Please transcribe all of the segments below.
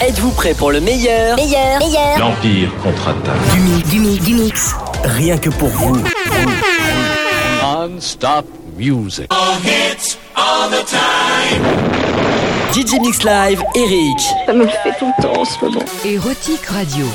Êtes-vous prêt pour le meilleur Meilleur, meilleur. L'Empire contre-attaque. Du mix, du mix, du mix. Rien que pour vous. Non-stop music. DJ Mix Live, Eric. Ça me fait tout le temps en ce moment. Érotique Radio.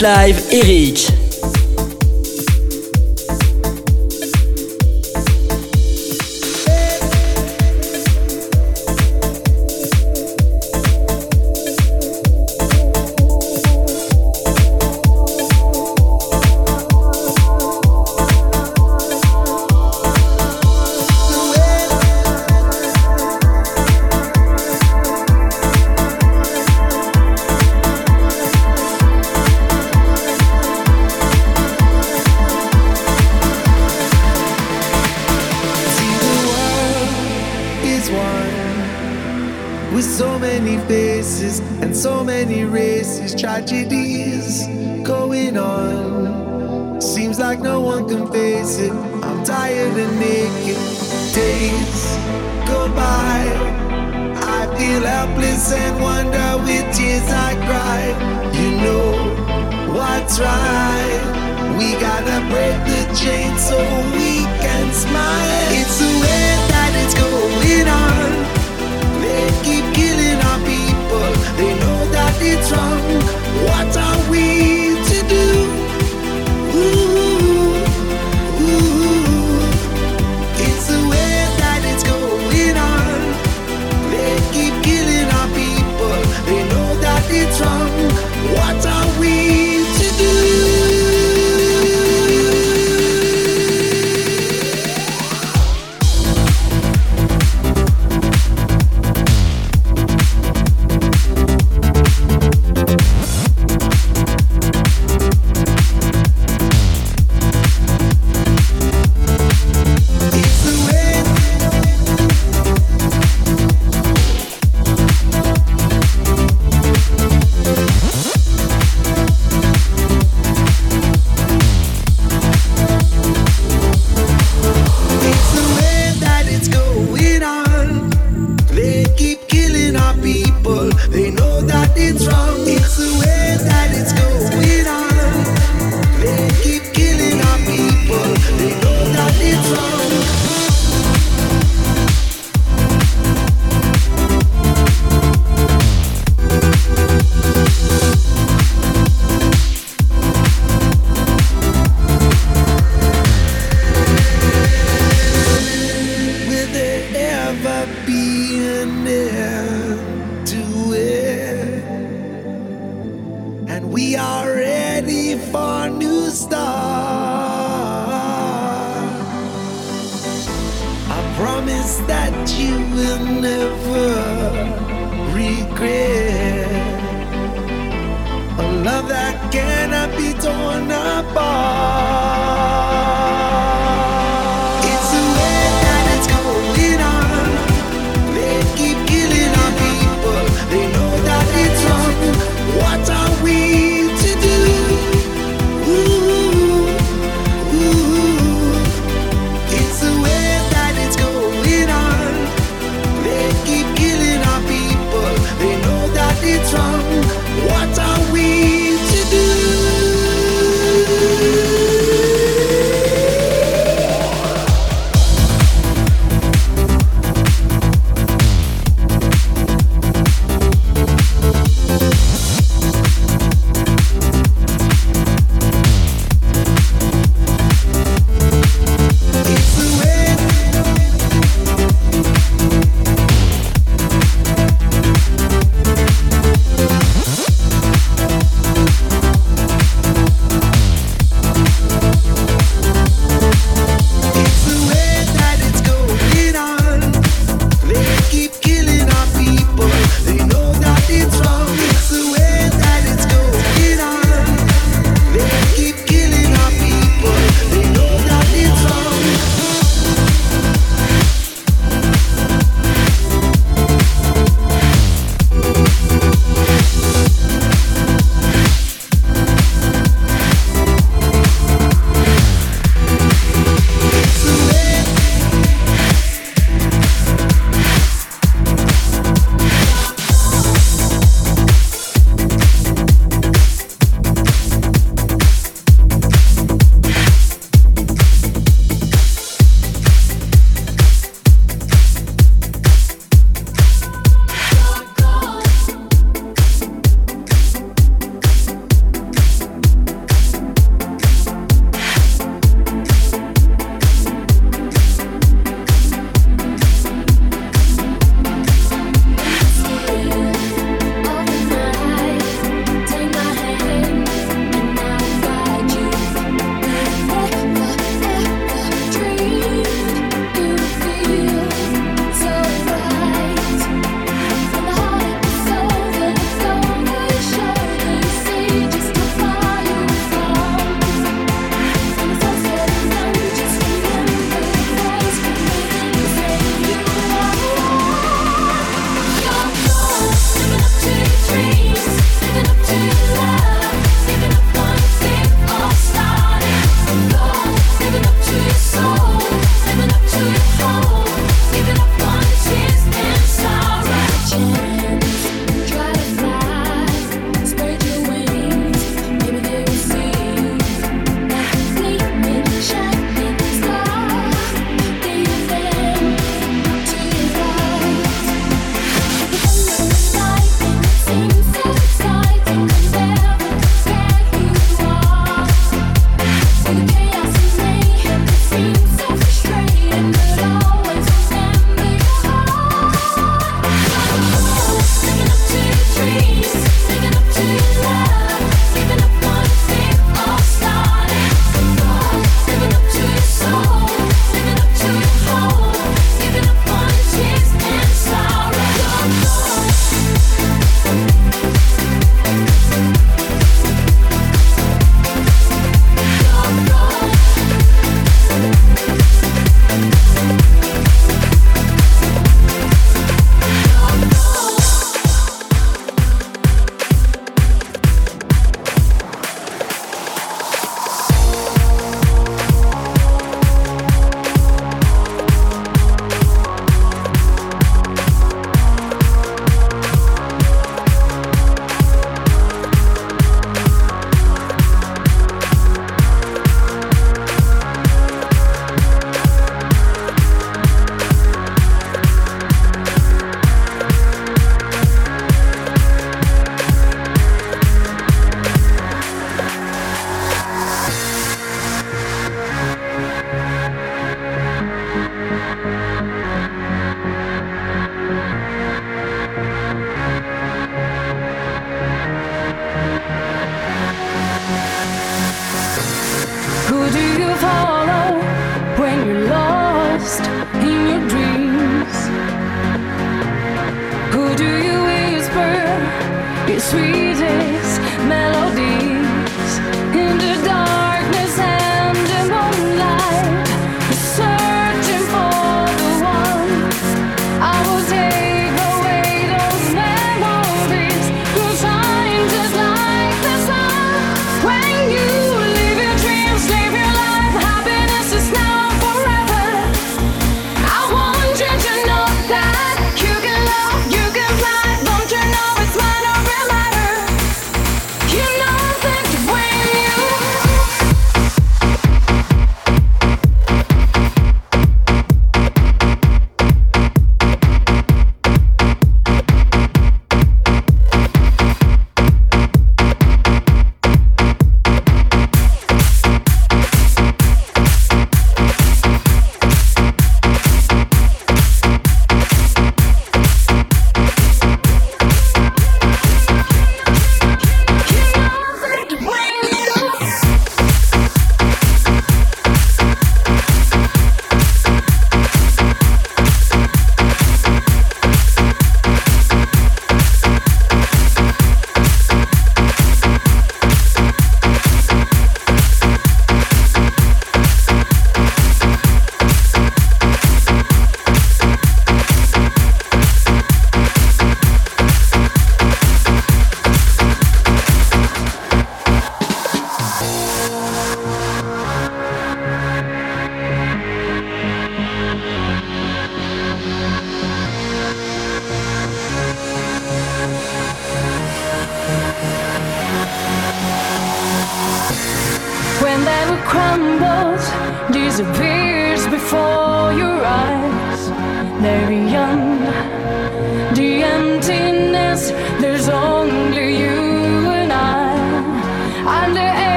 Live, Eric.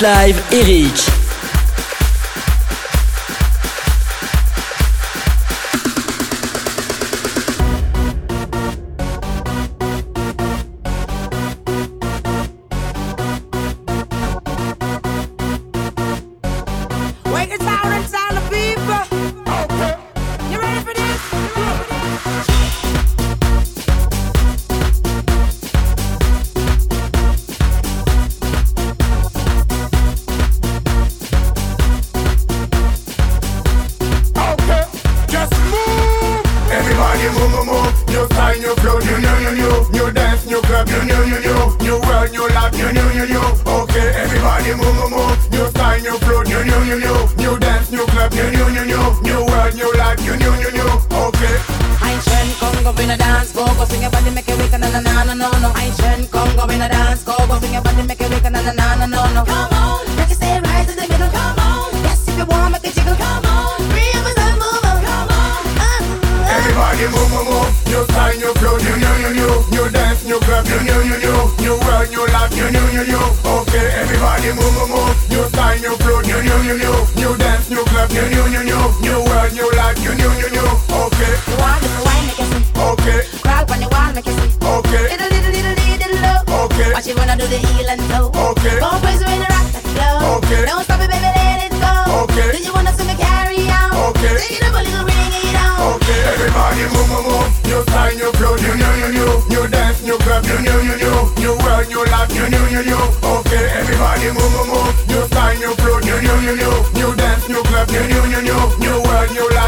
Live, Eric. Come on, make it stand right in the middle. Come on, yes, if you want, make it jiggle. Come on, three of us are moving. Come on, everybody move, move, move. New time, new flow, new, new, new, new, new dance, new club, new, new, new, new, new world, new life, new, new, new. Okay, everybody move, move, move. New time, new flow, new, new, new, new, new dance, new club, new, new, new, new, new world, new life, new, new, new, new. Okay. Wine, wine, make it see. Okay. Grab on the wall, make it see. Okay. And she wanna do the heel and toe. Okay. Both ways when rock the flow. Okay. Don't stop it, baby, let it go. Okay. Do you wanna see me carry on? Okay. Take it up a little, ring it on. Okay. Everybody move, move, move. New style, new flow, new, new, new, new. New dance, new club, new, new, new, new. New world, new life, new, new, new, new. Okay. Everybody move, move, move. New style, new flow, new, new, new, new. New dance, new club, new, new, new, new. New world, new life.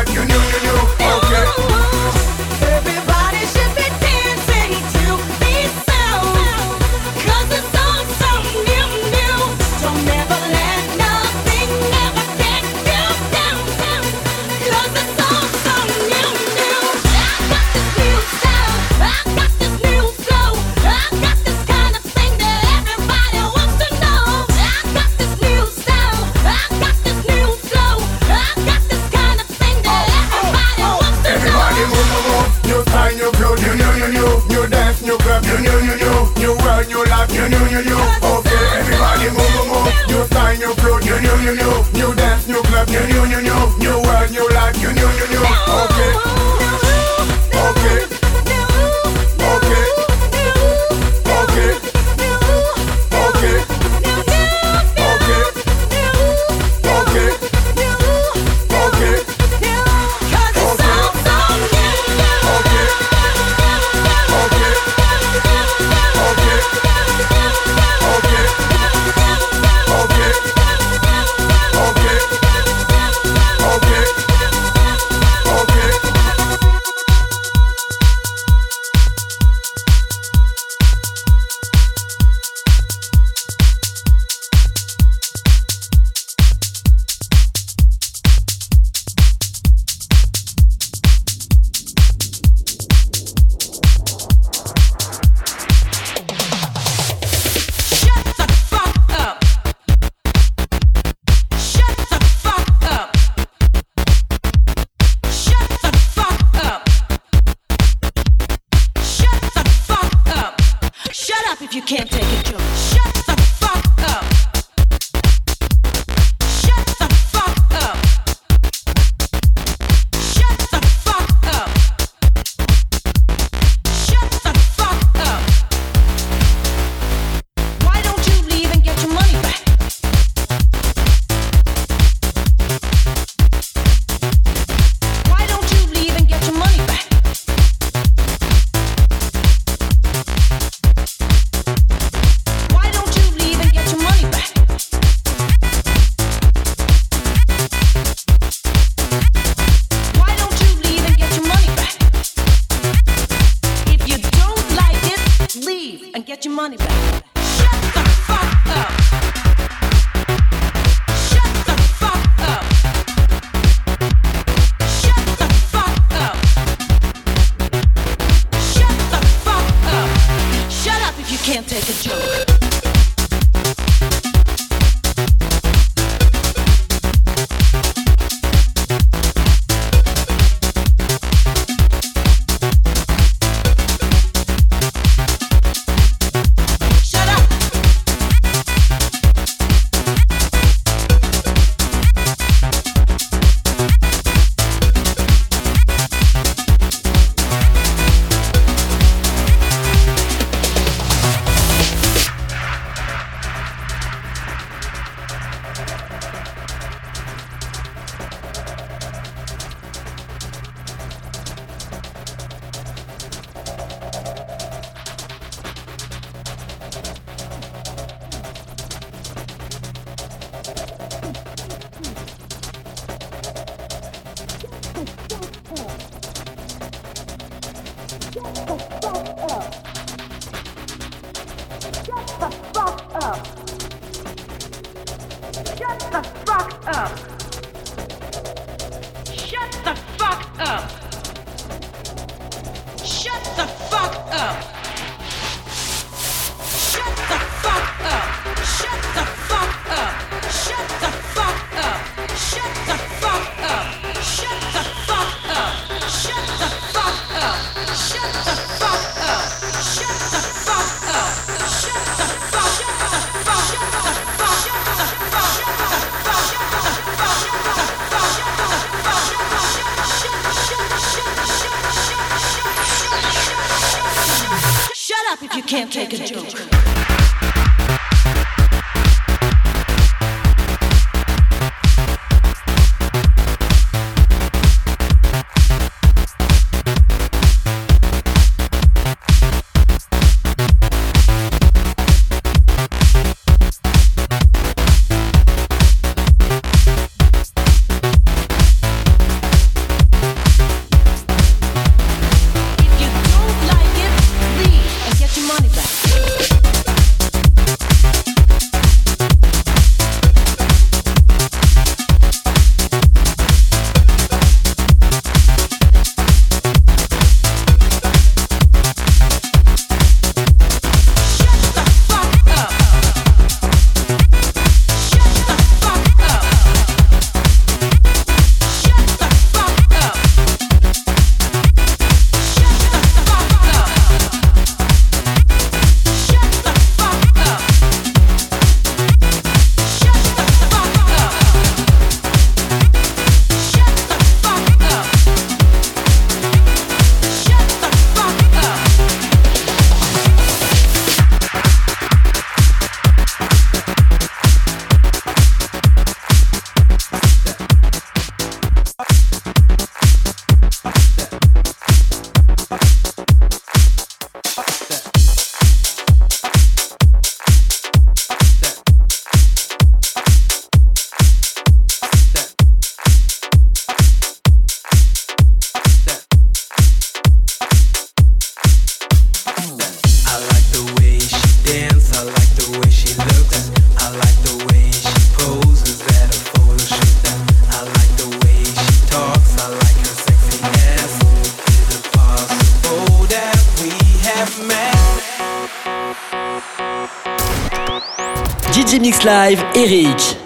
Mix Live, Eric.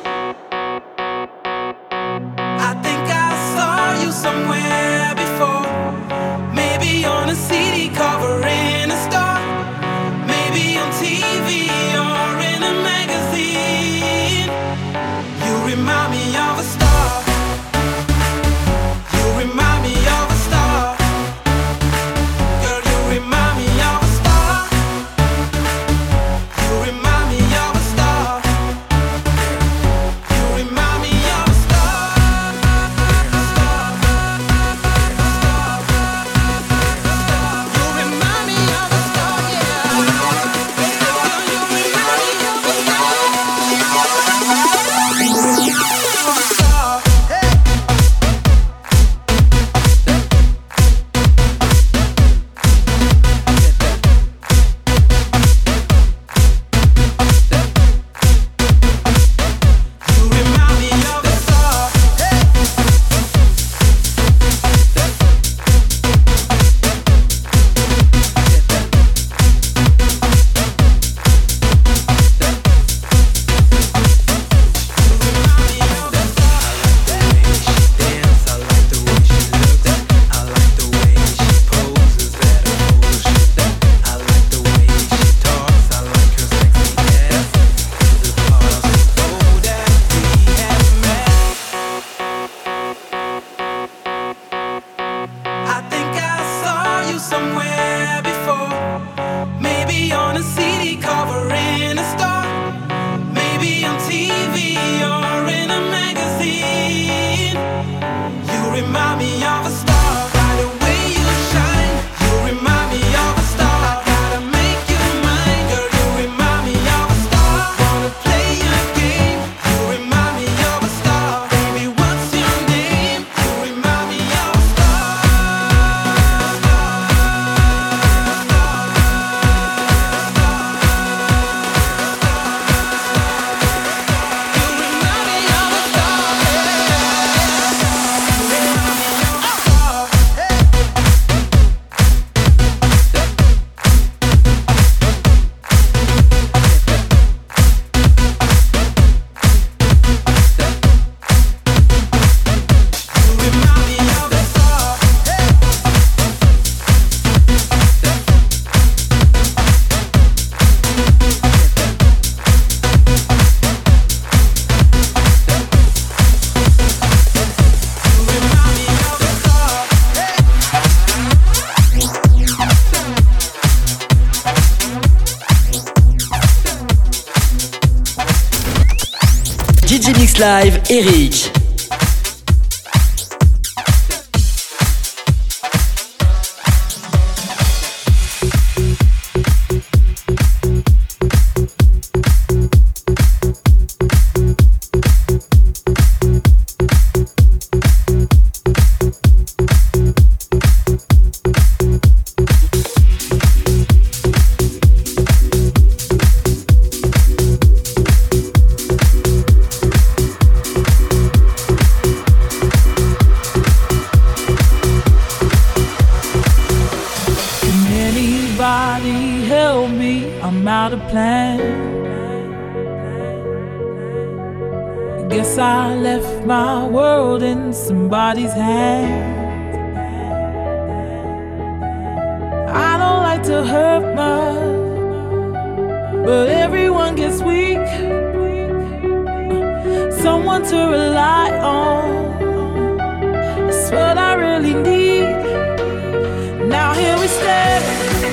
Live, Eric. guess I left my world in somebody's hands. I don't like to hurt much, but everyone gets weak. Someone to rely on—that's what I really need. Now here we stand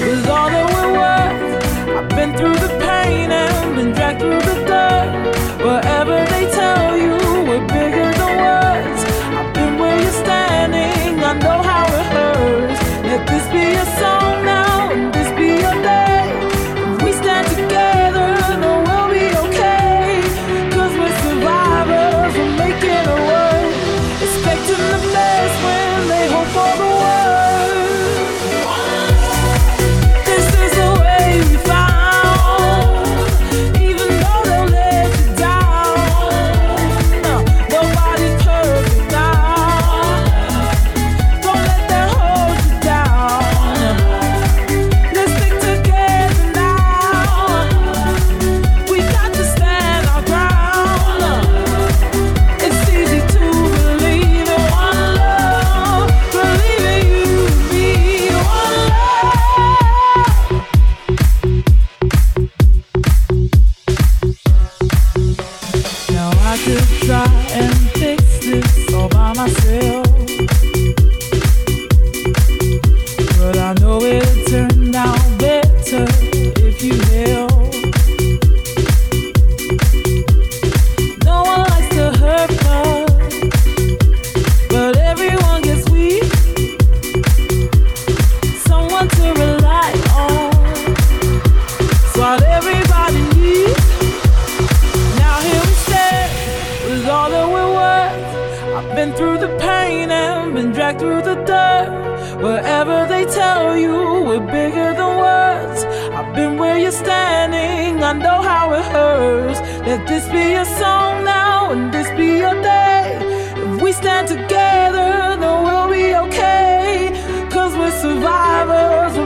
with all that we're worth. I've been through the pain and been dragged through the dirt. Wherever. could be a song. hers. Let this be a song now, and this be a day. If we stand together, then we'll be okay. Cause we're survivors.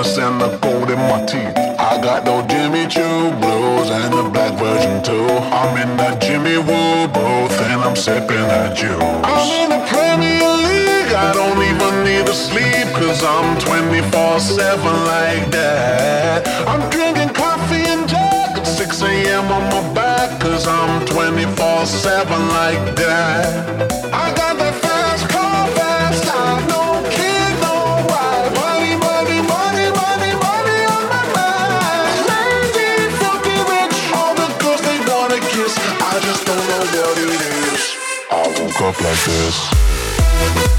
Necklace and the gold in my teeth. I got those Jimmy Choo blues and the black version too. I'm in that Jimmy Woo booth and I'm sipping that juice. I'm in the Premier League, I don't even need to sleep, cause I'm 24-7 like that. I'm drinking coffee and Jack at 6 a.m. on my back, cause I'm 24-7 like that. I got that woke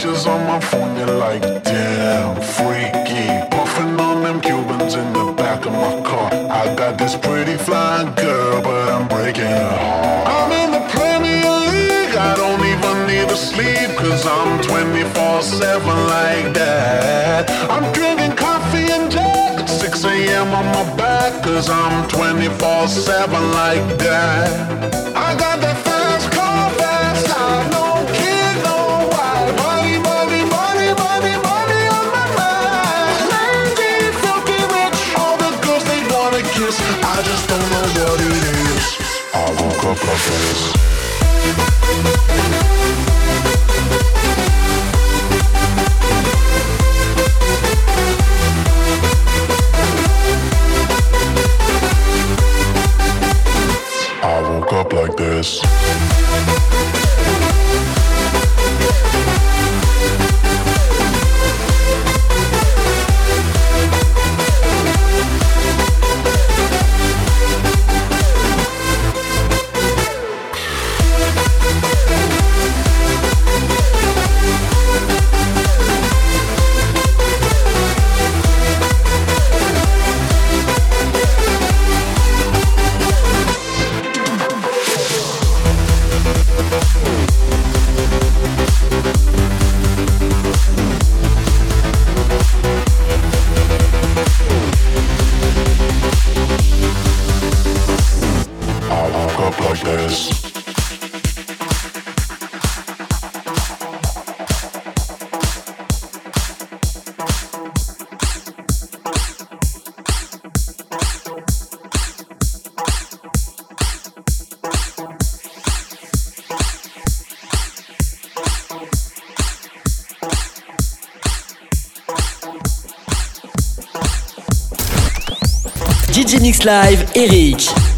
pictures on my phone, you're like, damn, freaky. Puffing on them Cubans in the back of my car. I got this pretty fly girl, but I'm breaking her heart. I'm in the Premier League, I don't even need to sleep, cause I'm 24-7 like that. I'm drinking coffee and Jack at 6 a.m. on my back, cause I'm 24-7 like that. I got that I woke up like this. Live, Eric.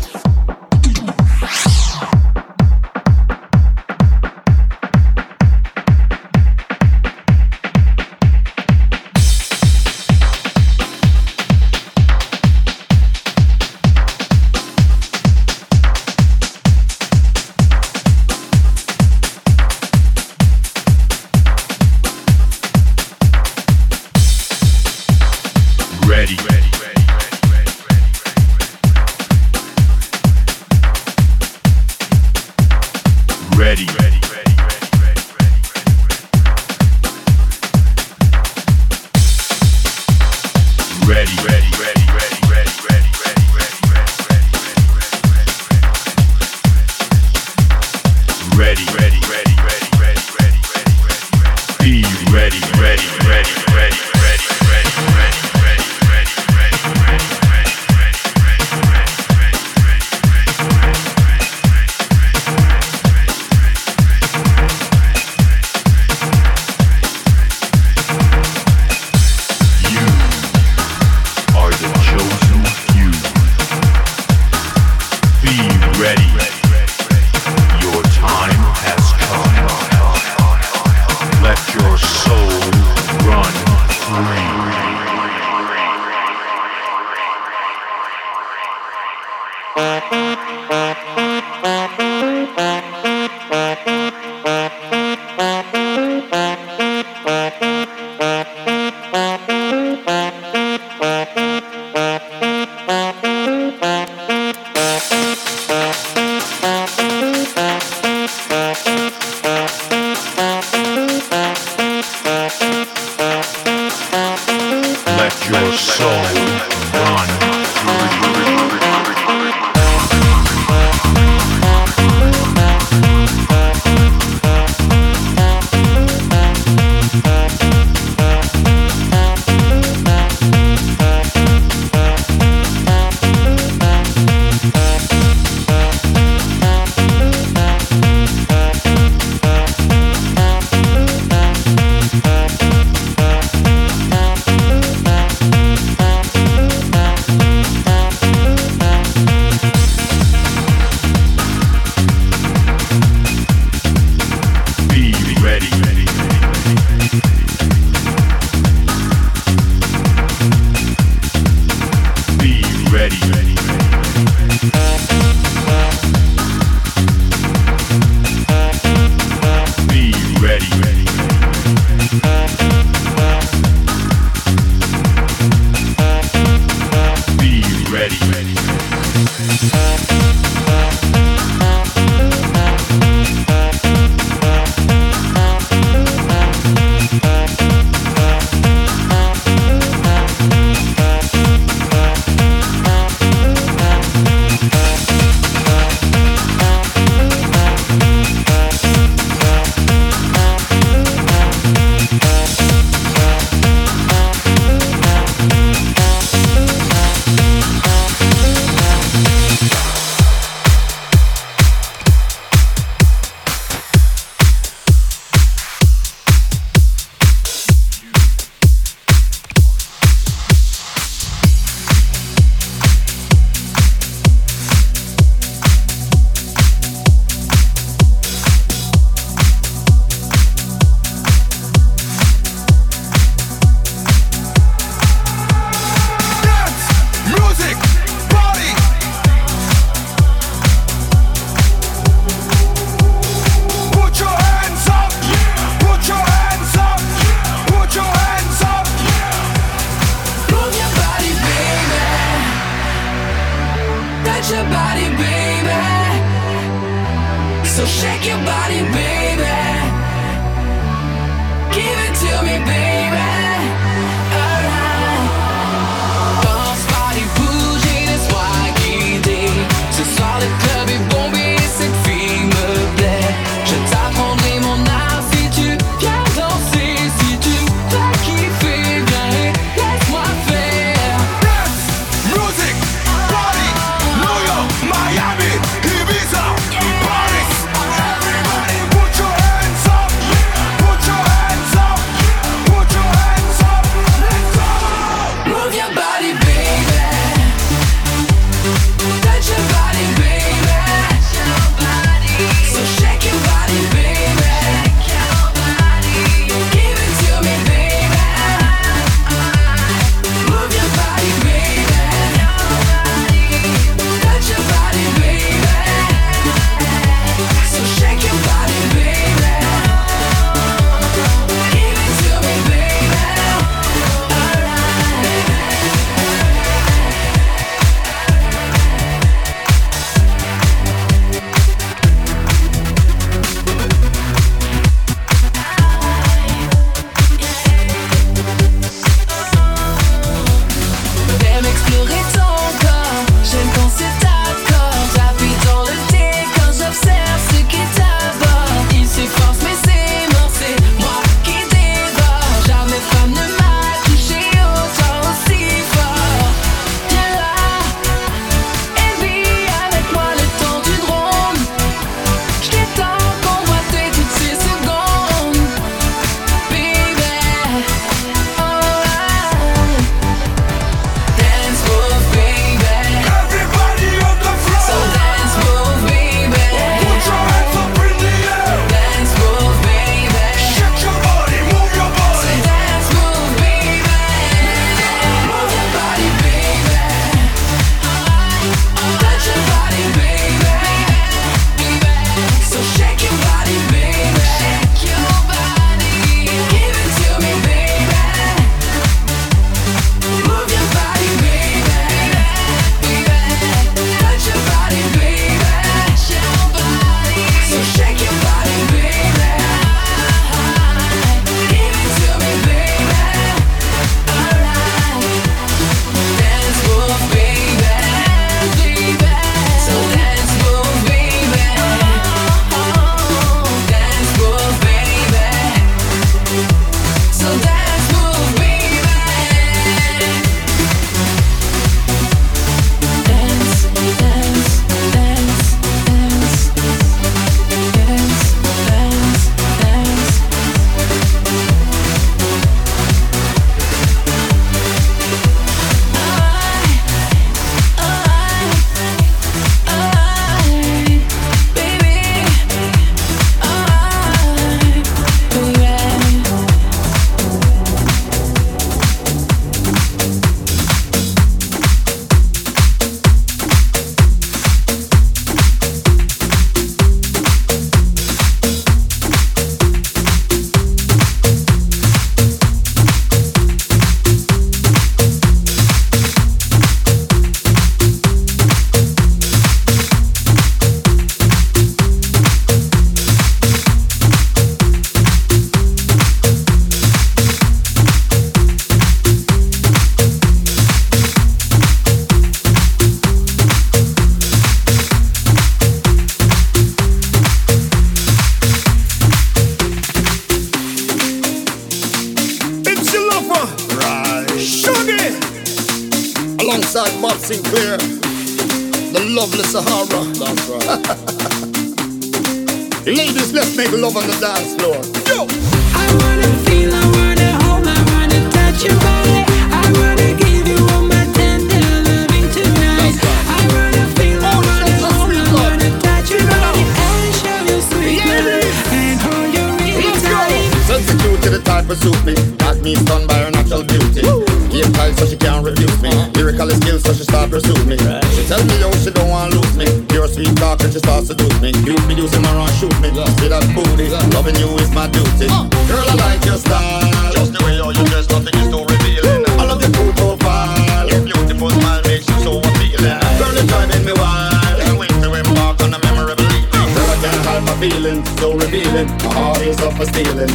Talk and she starts to seduce me. You be using my run shoot me. See that booty. Loving you is my duty. Girl I like your style. Just the way you you dress, nothing is too revealing. I love your cool profile. Your beautiful smile makes you so appealing. Girl it's driving me wild. Can't wait to embark on a memorable evening. Girl I can't hide my feelings, so revealing. My heart is up for stealing.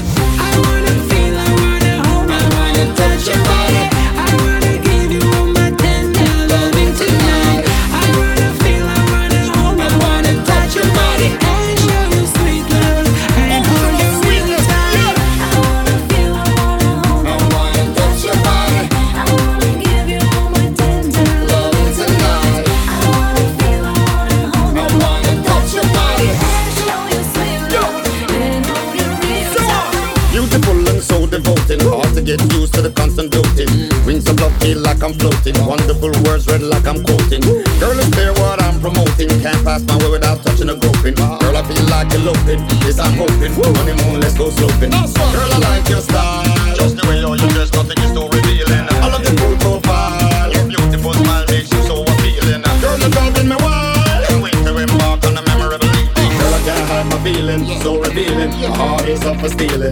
Like eloping. Yes, I'm hoping. Honeymoon, let's go sloping. Girl, I like your style. Just the way you dress, nothing is too revealing. I love your cool profile. Your beautiful smile makes you so appealing. Girl, you're driving me wild. Can't wait to embark on a memorable evening. Girl, I can't hide my feelings, so revealing. My heart is up for stealing.